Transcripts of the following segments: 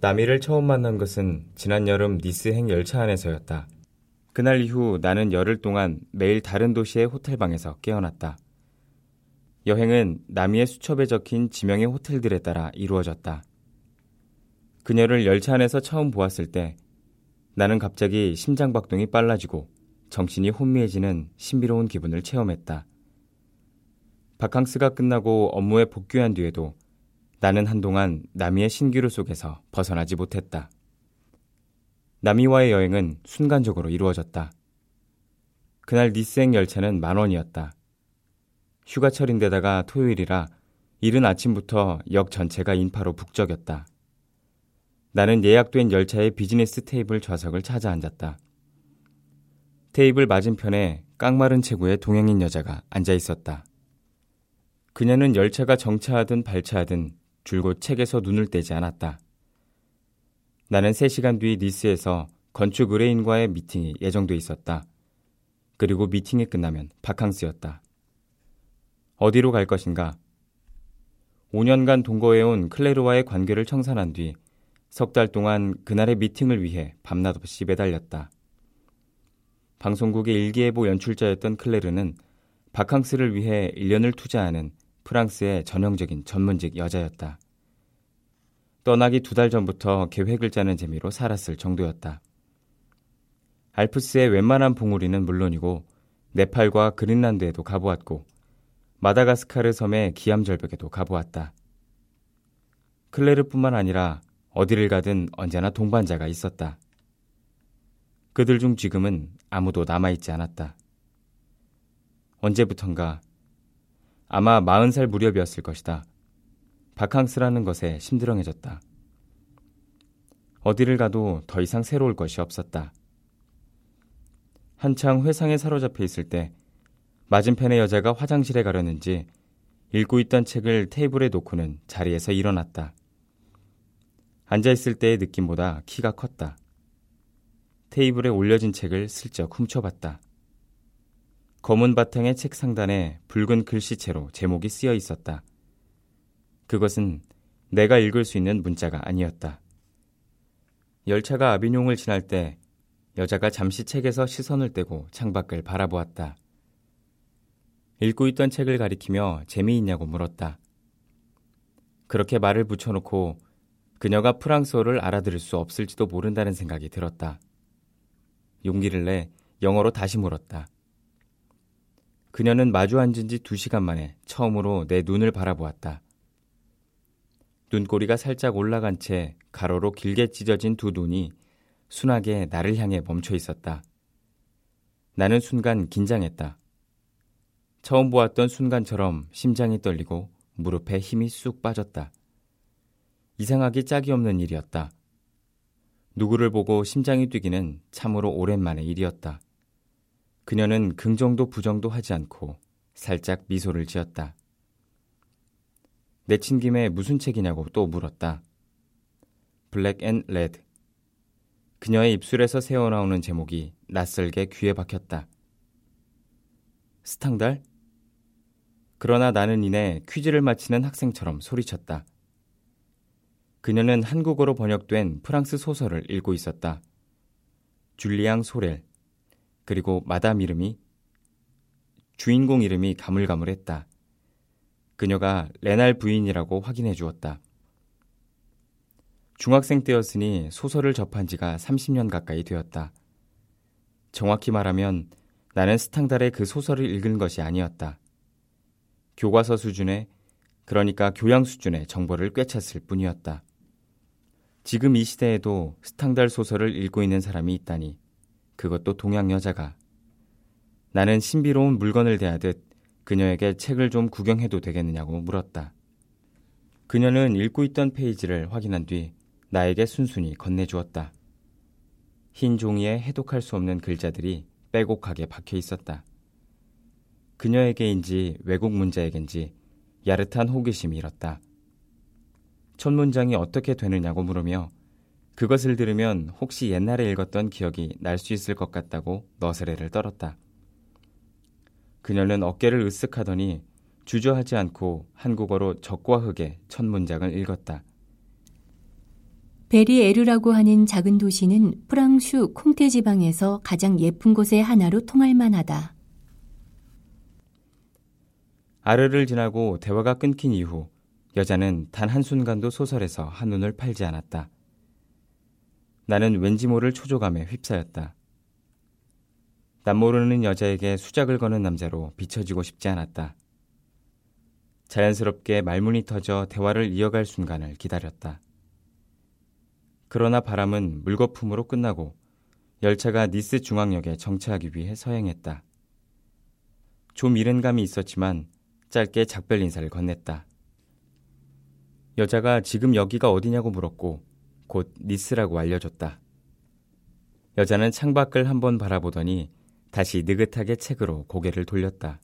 나미를 처음 만난 것은 지난 여름 니스행 열차 안에서였다. 그날 이후 나는 열흘 동안 매일 다른 도시의 호텔방에서 깨어났다. 여행은 나미의 수첩에 적힌 지명의 호텔들에 따라 이루어졌다. 그녀를 열차 안에서 처음 보았을 때 나는 갑자기 심장박동이 빨라지고 정신이 혼미해지는 신비로운 기분을 체험했다. 바캉스가 끝나고 업무에 복귀한 뒤에도 나는 한동안 나미의 신기루 속에서 벗어나지 못했다. 나미와의 여행은 순간적으로 이루어졌다. 그날 니스행 열차는 만 원이었다. 휴가철인데다가 토요일이라 이른 아침부터 역 전체가 인파로 북적였다. 나는 예약된 열차의 비즈니스 테이블 좌석을 찾아 앉았다. 테이블 맞은편에 깡마른 체구의 동양인 여자가 앉아 있었다. 그녀는 열차가 정차하든 발차하든 줄곧 책에서 눈을 떼지 않았다. 나는 3시간 뒤 니스에서 건축 의뢰인과의 미팅이 예정돼 있었다. 그리고 미팅이 끝나면 바캉스였다. 어디로 갈 것인가? 5년간 동거해온 클레르와의 관계를 청산한 뒤 석 달 동안 그날의 미팅을 위해 밤낮 없이 매달렸다. 방송국의 일기예보 연출자였던 클레르는 바캉스를 위해 1년을 투자하는 프랑스의 전형적인 전문직 여자였다. 떠나기 두 달 전부터 계획을 짜는 재미로 살았을 정도였다. 알프스의 웬만한 봉우리는 물론이고 네팔과 그린란드에도 가보았고 마다가스카르 섬의 기암절벽에도 가보았다. 클레르뿐만 아니라 어디를 가든 언제나 동반자가 있었다. 그들 중 지금은 아무도 남아있지 않았다. 언제부턴가 아마 40살 무렵이었을 것이다. 바캉스라는 것에 심드렁해졌다. 어디를 가도 더 이상 새로울 것이 없었다. 한창 회상에 사로잡혀 있을 때 맞은편의 여자가 화장실에 가려는지 읽고 있던 책을 테이블에 놓고는 자리에서 일어났다. 앉아있을 때의 느낌보다 키가 컸다. 테이블에 올려진 책을 슬쩍 훔쳐봤다. 검은 바탕의 책 상단에 붉은 글씨체로 제목이 쓰여 있었다. 그것은 내가 읽을 수 있는 문자가 아니었다. 열차가 아비뇽을 지날 때 여자가 잠시 책에서 시선을 떼고 창밖을 바라보았다. 읽고 있던 책을 가리키며 재미있냐고 물었다. 그렇게 말을 붙여놓고 그녀가 프랑스어를 알아들을 수 없을지도 모른다는 생각이 들었다. 용기를 내 영어로 다시 물었다. 그녀는 마주 앉은 지 두 시간 만에 처음으로 내 눈을 바라보았다. 눈꼬리가 살짝 올라간 채 가로로 길게 찢어진 두 눈이 순하게 나를 향해 멈춰 있었다. 나는 순간 긴장했다. 처음 보았던 순간처럼 심장이 떨리고 무릎에 힘이 쑥 빠졌다. 이상하기 짝이 없는 일이었다. 누구를 보고 심장이 뛰기는 참으로 오랜만의 일이었다. 그녀는 긍정도 부정도 하지 않고 살짝 미소를 지었다. 내친 김에 무슨 책이냐고 또 물었다. Black and Red. 그녀의 입술에서 새어나오는 제목이 낯설게 귀에 박혔다. 스탕달? 그러나 나는 이내 퀴즈를 마치는 학생처럼 소리쳤다. 그녀는 한국어로 번역된 프랑스 소설을 읽고 있었다. 줄리앙 소렐. 그리고 마담 이름이 주인공 이름이 가물가물했다. 그녀가 레날 부인이라고 확인해 주었다. 중학생 때였으니 소설을 접한 지가 30년 가까이 되었다. 정확히 말하면 나는 스탕달의 그 소설을 읽은 것이 아니었다. 교과서 수준의, 그러니까 교양 수준의 정보를 꿰찼을 뿐이었다. 지금 이 시대에도 스탕달 소설을 읽고 있는 사람이 있다니 그것도 동양 여자가. 나는 신비로운 물건을 대하듯 그녀에게 책을 좀 구경해도 되겠느냐고 물었다. 그녀는 읽고 있던 페이지를 확인한 뒤 나에게 순순히 건네주었다. 흰 종이에 해독할 수 없는 글자들이 빼곡하게 박혀 있었다. 그녀에게인지 외국 문자에겐지 야릇한 호기심이 일었다. 첫 문장이 어떻게 되느냐고 물으며 그것을 들으면 혹시 옛날에 읽었던 기억이 날 수 있을 것 같다고 너스레를 떨었다. 그녀는 어깨를 으쓱하더니 주저하지 않고 한국어로 적과 흑의 첫 문장을 읽었다. 베리에르라고 하는 작은 도시는 프랑슈 콩테 지방에서 가장 예쁜 곳의 하나로 통할 만하다. 아르를 지나고 대화가 끊긴 이후 여자는 단 한순간도 소설에서 한눈을 팔지 않았다. 나는 왠지 모를 초조감에 휩싸였다. 남 모르는 여자에게 수작을 거는 남자로 비춰지고 싶지 않았다. 자연스럽게 말문이 터져 대화를 이어갈 순간을 기다렸다. 그러나 바람은 물거품으로 끝나고 열차가 니스 중앙역에 정차하기 위해 서행했다. 좀 이른 감이 있었지만 짧게 작별 인사를 건넸다. 여자가 지금 여기가 어디냐고 물었고 곧 니스라고 알려줬다. 여자는 창밖을 한번 바라보더니 다시 느긋하게 책으로 고개를 돌렸다.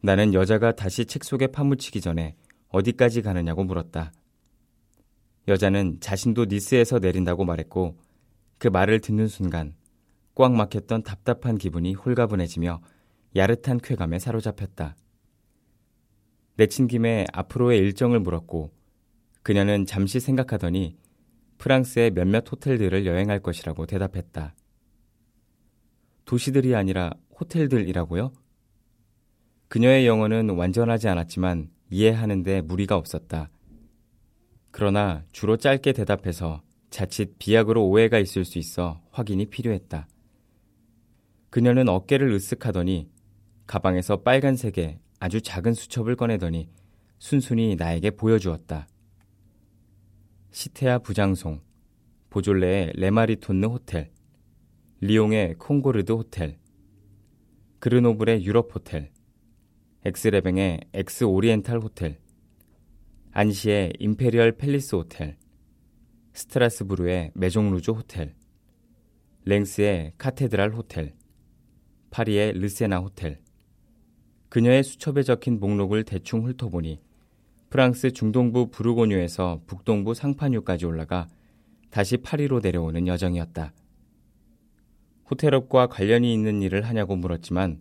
나는 여자가 다시 책 속에 파묻히기 전에 어디까지 가느냐고 물었다. 여자는 자신도 니스에서 내린다고 말했고 그 말을 듣는 순간 꽉 막혔던 답답한 기분이 홀가분해지며 야릇한 쾌감에 사로잡혔다. 내친 김에 앞으로의 일정을 물었고 그녀는 잠시 생각하더니 프랑스의 몇몇 호텔들을 여행할 것이라고 대답했다. 도시들이 아니라 호텔들이라고요? 그녀의 영어는 완전하지 않았지만 이해하는데 무리가 없었다. 그러나 주로 짧게 대답해서 자칫 비약으로 오해가 있을 수 있어 확인이 필요했다. 그녀는 어깨를 으쓱하더니 가방에서 빨간색의 아주 작은 수첩을 꺼내더니 순순히 나에게 보여주었다. 시테아 브장송, 보졸레의 레마리톤느 호텔, 리옹의 콩코르드 호텔, 그르노블의 유럽 호텔, 엑스레뱅의 엑스 오리엔탈 호텔, 안시의 임페리얼 팰리스 호텔, 스트라스부르의 메종루즈 호텔, 랭스의 카테드랄 호텔, 파리의 르세나 호텔. 그녀의 수첩에 적힌 목록을 대충 훑어보니 프랑스 중동부 부르고뉴에서 북동부 상파뉴까지 올라가 다시 파리로 내려오는 여정이었다. 호텔업과 관련이 있는 일을 하냐고 물었지만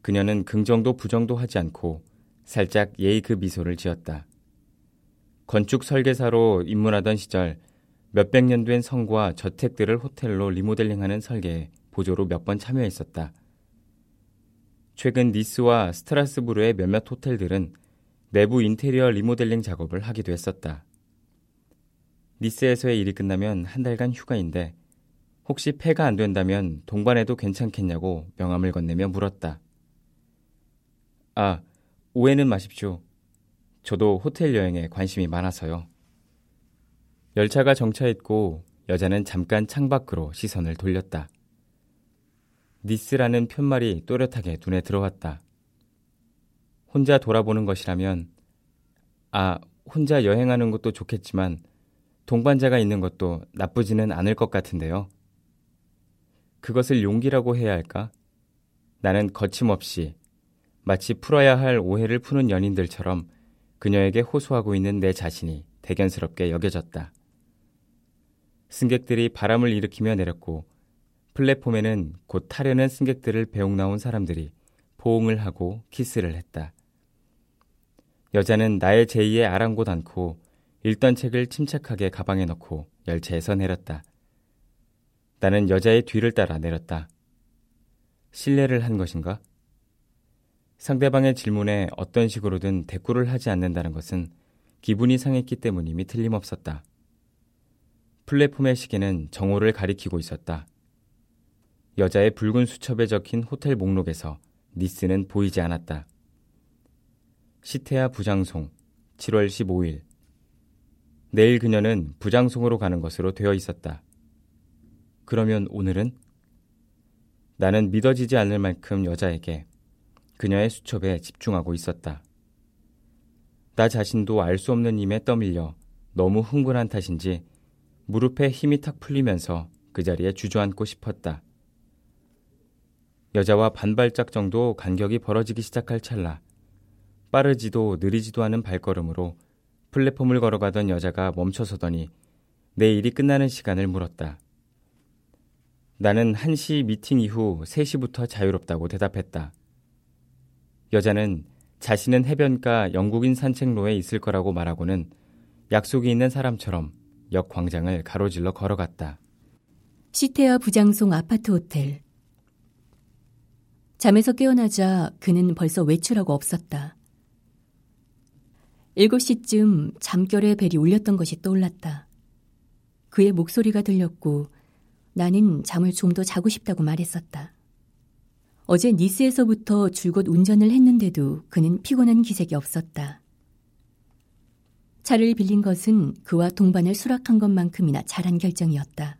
그녀는 긍정도 부정도 하지 않고 살짝 예의 그 미소를 지었다. 건축 설계사로 입문하던 시절 몇백 년 된 성과 저택들을 호텔로 리모델링하는 설계에 보조로 몇 번 참여했었다. 최근 니스와 스트라스부르의 몇몇 호텔들은 내부 인테리어 리모델링 작업을 하기도 했었다. 니스에서의 일이 끝나면 한 달간 휴가인데 혹시 폐가 안 된다면 동반해도 괜찮겠냐고 명함을 건네며 물었다. 아, 오해는 마십시오. 저도 호텔 여행에 관심이 많아서요. 열차가 정차했고 여자는 잠깐 창밖으로 시선을 돌렸다. 니스라는 편말이 또렷하게 눈에 들어왔다. 혼자 돌아보는 것이라면, 아, 혼자 여행하는 것도 좋겠지만, 동반자가 있는 것도 나쁘지는 않을 것 같은데요. 그것을 용기라고 해야 할까? 나는 거침없이 마치 풀어야 할 오해를 푸는 연인들처럼 그녀에게 호소하고 있는 내 자신이 대견스럽게 여겨졌다. 승객들이 바람을 일으키며 내렸고 플랫폼에는 곧 타려는 승객들을 배웅 나온 사람들이 포옹을 하고 키스를 했다. 여자는 나의 제의에 아랑곳 않고 읽던 책을 침착하게 가방에 넣고 열차에서 내렸다. 나는 여자의 뒤를 따라 내렸다. 신뢰를 한 것인가? 상대방의 질문에 어떤 식으로든 대꾸를 하지 않는다는 것은 기분이 상했기 때문임이 틀림없었다. 플랫폼의 시계는 정오를 가리키고 있었다. 여자의 붉은 수첩에 적힌 호텔 목록에서 니스는 보이지 않았다. 시테아 부장송 7월 15일 내일 그녀는 부장송으로 가는 것으로 되어 있었다. 그러면 오늘은? 나는 믿어지지 않을 만큼 여자에게 그녀의 수첩에 집중하고 있었다. 나 자신도 알 수 없는 힘에 떠밀려 너무 흥분한 탓인지 무릎에 힘이 탁 풀리면서 그 자리에 주저앉고 싶었다. 여자와 반발짝 정도 간격이 벌어지기 시작할 찰나 빠르지도 느리지도 않은 발걸음으로 플랫폼을 걸어가던 여자가 멈춰서더니 내 일이 끝나는 시간을 물었다. 나는 1시 미팅 이후 3시부터 자유롭다고 대답했다. 여자는 자신은 해변가 영국인 산책로에 있을 거라고 말하고는 약속이 있는 사람처럼 역 광장을 가로질러 걸어갔다. 시테아 부장송 아파트 호텔. 잠에서 깨어나자 그는 벌써 외출하고 없었다. 7시쯤 잠결에 벨이 울렸던 것이 떠올랐다. 그의 목소리가 들렸고 나는 잠을 좀 더 자고 싶다고 말했었다. 어제 니스에서부터 줄곧 운전을 했는데도 그는 피곤한 기색이 없었다. 차를 빌린 것은 그와 동반을 수락한 것만큼이나 잘한 결정이었다.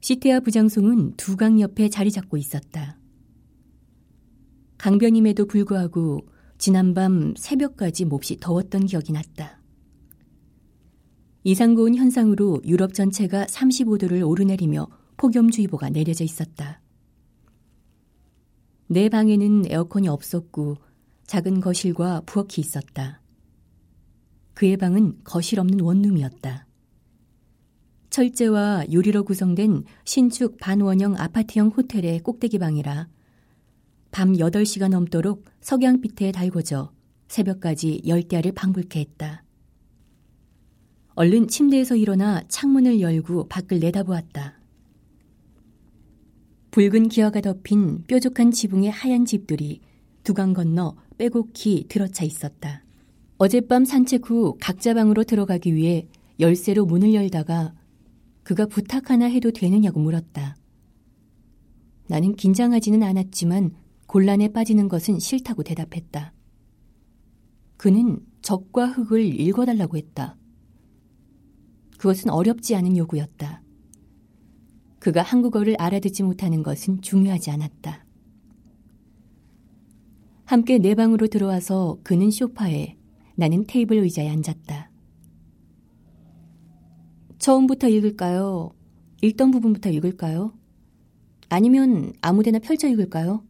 시테아 부장송은 두 강 옆에 자리 잡고 있었다. 강변임에도 불구하고 지난밤 새벽까지 몹시 더웠던 기억이 났다. 이상고온 현상으로 유럽 전체가 35도를 오르내리며 폭염주의보가 내려져 있었다. 내 방에는 에어컨이 없었고 작은 거실과 부엌이 있었다. 그의 방은 거실 없는 원룸이었다. 철제와 유리로 구성된 신축 반원형 아파트형 호텔의 꼭대기 방이라 밤 8시가 넘도록 석양빛에 달궈져 새벽까지 열대야를 방불케 했다. 얼른 침대에서 일어나 창문을 열고 밖을 내다보았다. 붉은 기와가 덮인 뾰족한 지붕의 하얀 집들이 두강 건너 빼곡히 들어차 있었다. 어젯밤 산책 후 각자 방으로 들어가기 위해 열쇠로 문을 열다가 그가 부탁 하나 해도 되느냐고 물었다. 나는 긴장하지는 않았지만 곤란에 빠지는 것은 싫다고 대답했다. 그는 적과 흙을 읽어달라고 했다. 그것은 어렵지 않은 요구였다. 그가 한국어를 알아듣지 못하는 것은 중요하지 않았다. 함께 내 방으로 들어와서 그는 소파에 나는 테이블 의자에 앉았다. 처음부터 읽을까요? 읽던 부분부터 읽을까요? 아니면 아무데나 펼쳐 읽을까요?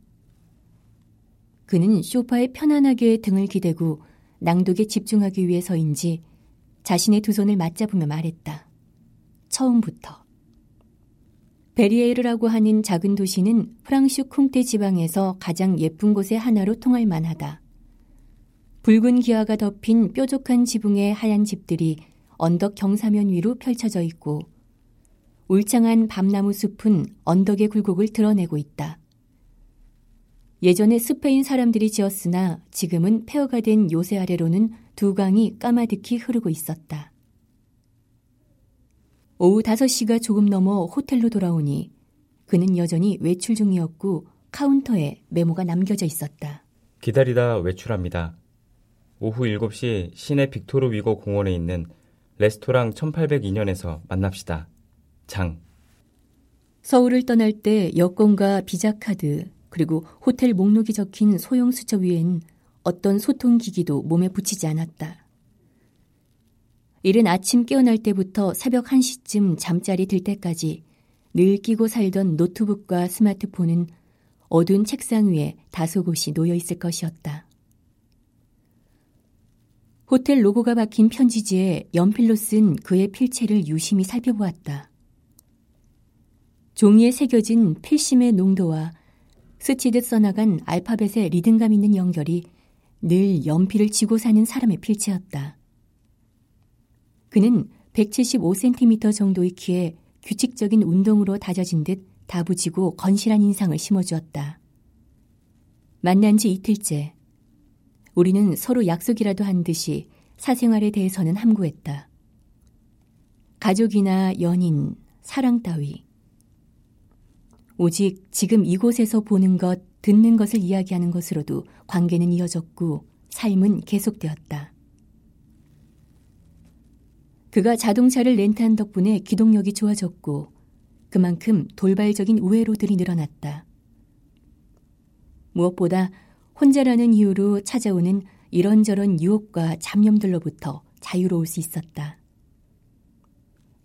그는 쇼파에 편안하게 등을 기대고 낭독에 집중하기 위해서인지 자신의 두 손을 맞잡으며 말했다. 처음부터. 베리에르라고 하는 작은 도시는 프랑슈 쿵테 지방에서 가장 예쁜 곳의 하나로 통할 만하다. 붉은 기와가 덮인 뾰족한 지붕의 하얀 집들이 언덕 경사면 위로 펼쳐져 있고 울창한 밤나무 숲은 언덕의 굴곡을 드러내고 있다. 예전에 스페인 사람들이 지었으나 지금은 폐허가 된 요새 아래로는 두 강이 까마득히 흐르고 있었다. 오후 5시가 조금 넘어 호텔로 돌아오니 그는 여전히 외출 중이었고 카운터에 메모가 남겨져 있었다. 기다리다 외출합니다. 오후 7시 시내 빅토르 위고 공원에 있는 레스토랑 1802년에서 만납시다. 장. 서울을 떠날 때 여권과 비자 카드 그리고 호텔 목록이 적힌 소형 수첩 위엔 어떤 소통기기도 몸에 붙이지 않았다. 이른 아침 깨어날 때부터 새벽 1시쯤 잠자리 들 때까지 늘 끼고 살던 노트북과 스마트폰은 어두운 책상 위에 다소 곳이 놓여 있을 것이었다. 호텔 로고가 박힌 편지지에 연필로 쓴 그의 필체를 유심히 살펴보았다. 종이에 새겨진 필심의 농도와 스치듯 써나간 알파벳의 리듬감 있는 연결이 늘 연필을 쥐고 사는 사람의 필체였다. 그는 175cm 정도의 키에 규칙적인 운동으로 다져진 듯 다부지고 건실한 인상을 심어주었다. 만난 지 이틀째 우리는 서로 약속이라도 한 듯이 사생활에 대해서는 함구했다. 가족이나 연인, 사랑 따위. 오직 지금 이곳에서 보는 것, 듣는 것을 이야기하는 것으로도 관계는 이어졌고 삶은 계속되었다. 그가 자동차를 렌트한 덕분에 기동력이 좋아졌고 그만큼 돌발적인 우회로들이 늘어났다. 무엇보다 혼자라는 이유로 찾아오는 이런저런 유혹과 잡념들로부터 자유로울 수 있었다.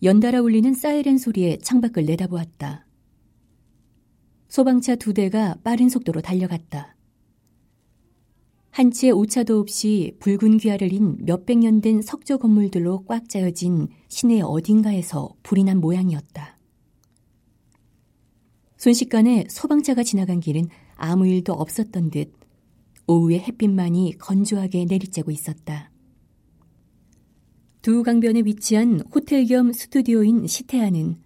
연달아 울리는 사이렌 소리에 창밖을 내다보았다. 소방차 두 대가 빠른 속도로 달려갔다. 한채 오차도 없이 붉은 귀화를 인 몇백 년 된 석조 건물들로 꽉 짜여진 시내 어딘가에서 불이 난 모양이었다. 순식간에 소방차가 지나간 길은 아무 일도 없었던 듯 오후의 햇빛만이 건조하게 내리쬐고 있었다. 두 강변에 위치한 호텔 겸 스튜디오인 시테아는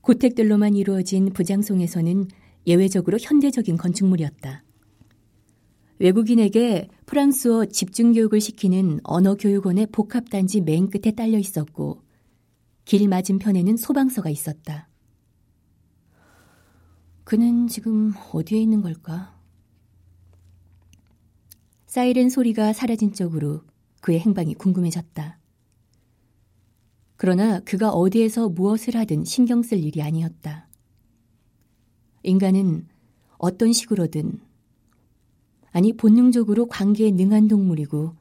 고택들로만 이루어진 부장송에서는 예외적으로 현대적인 건축물이었다. 외국인에게 프랑스어 집중교육을 시키는 언어교육원의 복합단지 맨 끝에 딸려 있었고, 길 맞은편에는 소방서가 있었다. 그는 지금 어디에 있는 걸까? 사이렌 소리가 사라진 쪽으로 그의 행방이 궁금해졌다. 그러나 그가 어디에서 무엇을 하든 신경 쓸 일이 아니었다. 인간은 어떤 식으로든, 아니 본능적으로 관계에 능한 동물이고,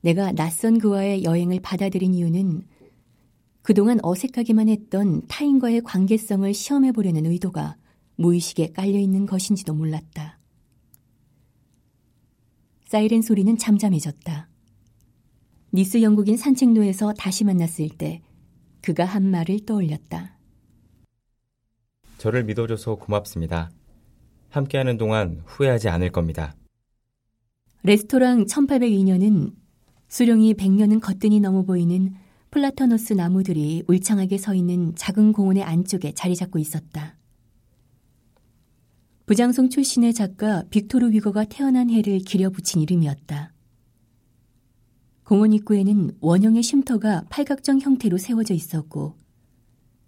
내가 낯선 그와의 여행을 받아들인 이유는 그동안 어색하기만 했던 타인과의 관계성을 시험해 보려는 의도가 무의식에 깔려 있는 것인지도 몰랐다. 사이렌 소리는 잠잠해졌다. 니스 영국인 산책로에서 다시 만났을 때 그가 한 말을 떠올렸다. 저를 믿어줘서 고맙습니다. 함께하는 동안 후회하지 않을 겁니다. 레스토랑 1802년은 수령이 100년은 거뜬히 넘어 보이는 플라터너스 나무들이 울창하게 서 있는 작은 공원의 안쪽에 자리 잡고 있었다. 부장성 출신의 작가 빅토르 위거가 태어난 해를 기려 붙인 이름이었다. 공원 입구에는 원형의 쉼터가 팔각정 형태로 세워져 있었고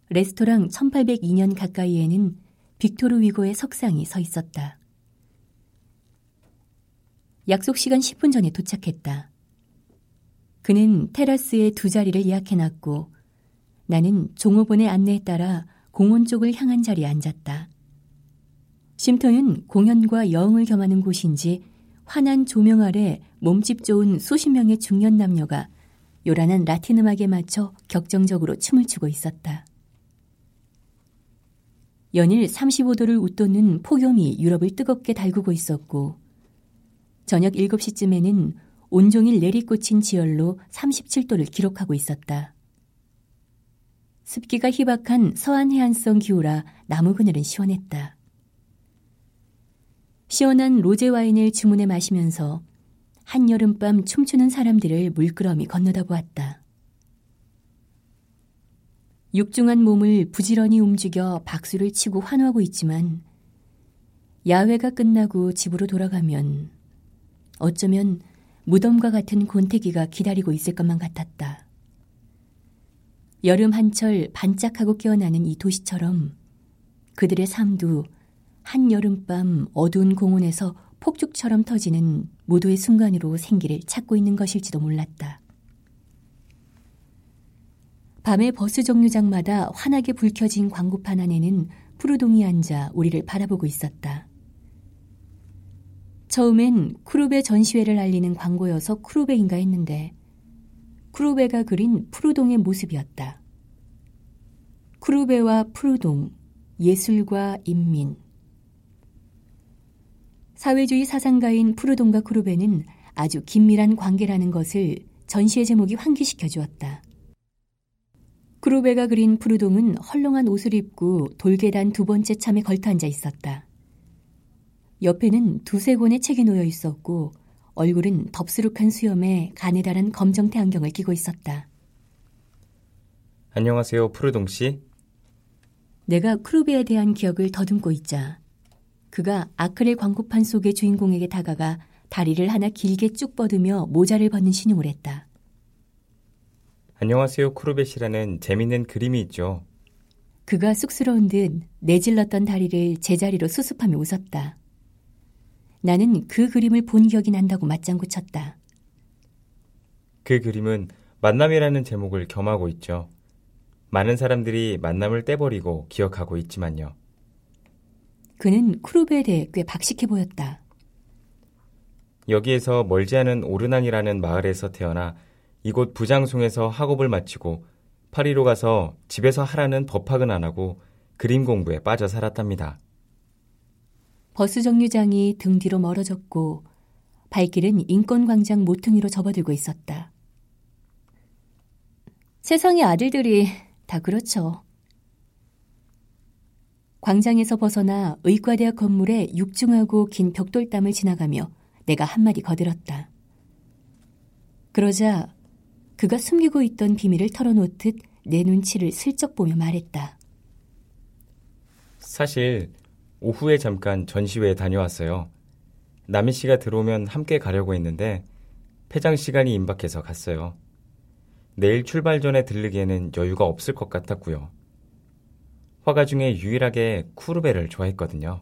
레스토랑 1802년 가까이에는 빅토르 위고의 석상이 서 있었다. 약속 시간 10분 전에 도착했다. 그는 테라스에 두 자리를 예약해놨고 나는 종업원의 안내에 따라 공원 쪽을 향한 자리에 앉았다. 쉼터는 공연과 여흥을 겸하는 곳인지 환한 조명 아래 몸집 좋은 수십 명의 중년 남녀가 요란한 라틴 음악에 맞춰 격정적으로 춤을 추고 있었다. 연일 35도를 웃돋는 폭염이 유럽을 뜨겁게 달구고 있었고 저녁 7시쯤에는 온종일 내리꽂힌 지열로 37도를 기록하고 있었다. 습기가 희박한 서한 해안성 기후라 나무 그늘은 시원했다. 시원한 로제 와인을 주문해 마시면서 한여름밤 춤추는 사람들을 물끄러미 건너다 보았다. 육중한 몸을 부지런히 움직여 박수를 치고 환호하고 있지만 야외가 끝나고 집으로 돌아가면 어쩌면 무덤과 같은 곤태기가 기다리고 있을 것만 같았다. 여름 한철 반짝하고 깨어나는 이 도시처럼 그들의 삶도 한여름밤 어두운 공원에서 폭죽처럼 터지는 모두의 순간으로 생기를 찾고 있는 것일지도 몰랐다. 밤에 버스 정류장마다 환하게 불 켜진 광고판 안에는 프루동이 앉아 우리를 바라보고 있었다. 처음엔 쿠르베 전시회를 알리는 광고여서 쿠르베인가 했는데 쿠르베가 그린 프루동의 모습이었다. 쿠르베와 프루동, 예술과 인민, 사회주의 사상가인 프루동과 쿠르베는 아주 긴밀한 관계라는 것을 전시의 제목이 환기시켜 주었다. 쿠르베가 그린 프루동은 헐렁한 옷을 입고 돌계단 두 번째 참에 걸터 앉아 있었다. 옆에는 두세 권의 책이 놓여 있었고 얼굴은 덥수룩한 수염에 가느다란 검정태 안경을 끼고 있었다. 안녕하세요, 프루동 씨. 내가 쿠르베에 대한 기억을 더듬고 있자 그가 아크릴 광고판 속의 주인공에게 다가가 다리를 하나 길게 쭉 뻗으며 모자를 벗는 시늉을 했다. 안녕하세요, 쿠르베 씨라는 재밌는 그림이 있죠. 그가 쑥스러운 듯 내질렀던 다리를 제자리로 수습하며 웃었다. 나는 그 그림을 본 기억이 난다고 맞장구 쳤다. 그 그림은 만남이라는 제목을 겸하고 있죠. 많은 사람들이 만남을 떼버리고 기억하고 있지만요. 그는 크루베에 대해 꽤 박식해 보였다. 여기에서 멀지 않은 오르난이라는 마을에서 태어나 이곳 부장송에서 학업을 마치고 파리로 가서 집에서 하라는 법학은 안 하고 그림 공부에 빠져 살았답니다. 버스 정류장이 등 뒤로 멀어졌고 발길은 인권광장 모퉁이로 접어들고 있었다. 세상의 아들들이 다 그렇죠. 광장에서 벗어나 의과대학 건물의 육중하고 긴 벽돌담을 지나가며 내가 한마디 거들었다. 그러자 그가 숨기고 있던 비밀을 털어놓듯 내 눈치를 슬쩍 보며 말했다. 사실 오후에 잠깐 전시회에 다녀왔어요. 남희 씨가 들어오면 함께 가려고 했는데 폐장 시간이 임박해서 갔어요. 내일 출발 전에 들르기에는 여유가 없을 것 같았고요. 화가 중에 유일하게 쿠르베를 좋아했거든요.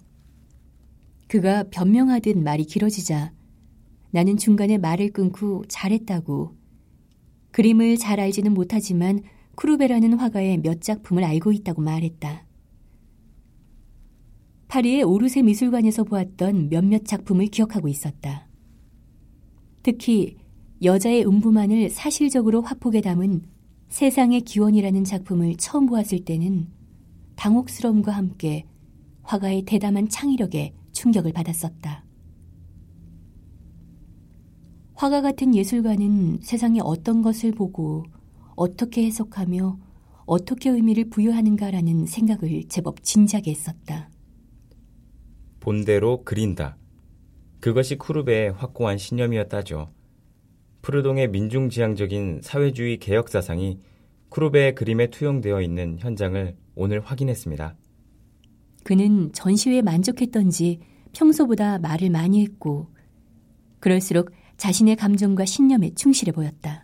그가 변명하듯 말이 길어지자 나는 중간에 말을 끊고 잘했다고 그림을 잘 알지는 못하지만 쿠르베라는 화가의 몇 작품을 알고 있다고 말했다. 파리의 오르세 미술관에서 보았던 몇몇 작품을 기억하고 있었다. 특히 여자의 음부만을 사실적으로 화폭에 담은 세상의 기원이라는 작품을 처음 보았을 때는 당혹스러움과 함께 화가의 대담한 창의력에 충격을 받았었다. 화가 같은 예술가는 세상에 어떤 것을 보고 어떻게 해석하며 어떻게 의미를 부여하는가라는 생각을 제법 진지하게 했었다. 본대로 그린다. 그것이 쿠르베의 확고한 신념이었다죠. 푸르동의 민중지향적인 사회주의 개혁 사상이 쿠르베의 그림에 투영되어 있는 현장을 오늘 확인했습니다. 그는 전시회에 만족했던지 평소보다 말을 많이 했고, 그럴수록 자신의 감정과 신념에 충실해 보였다.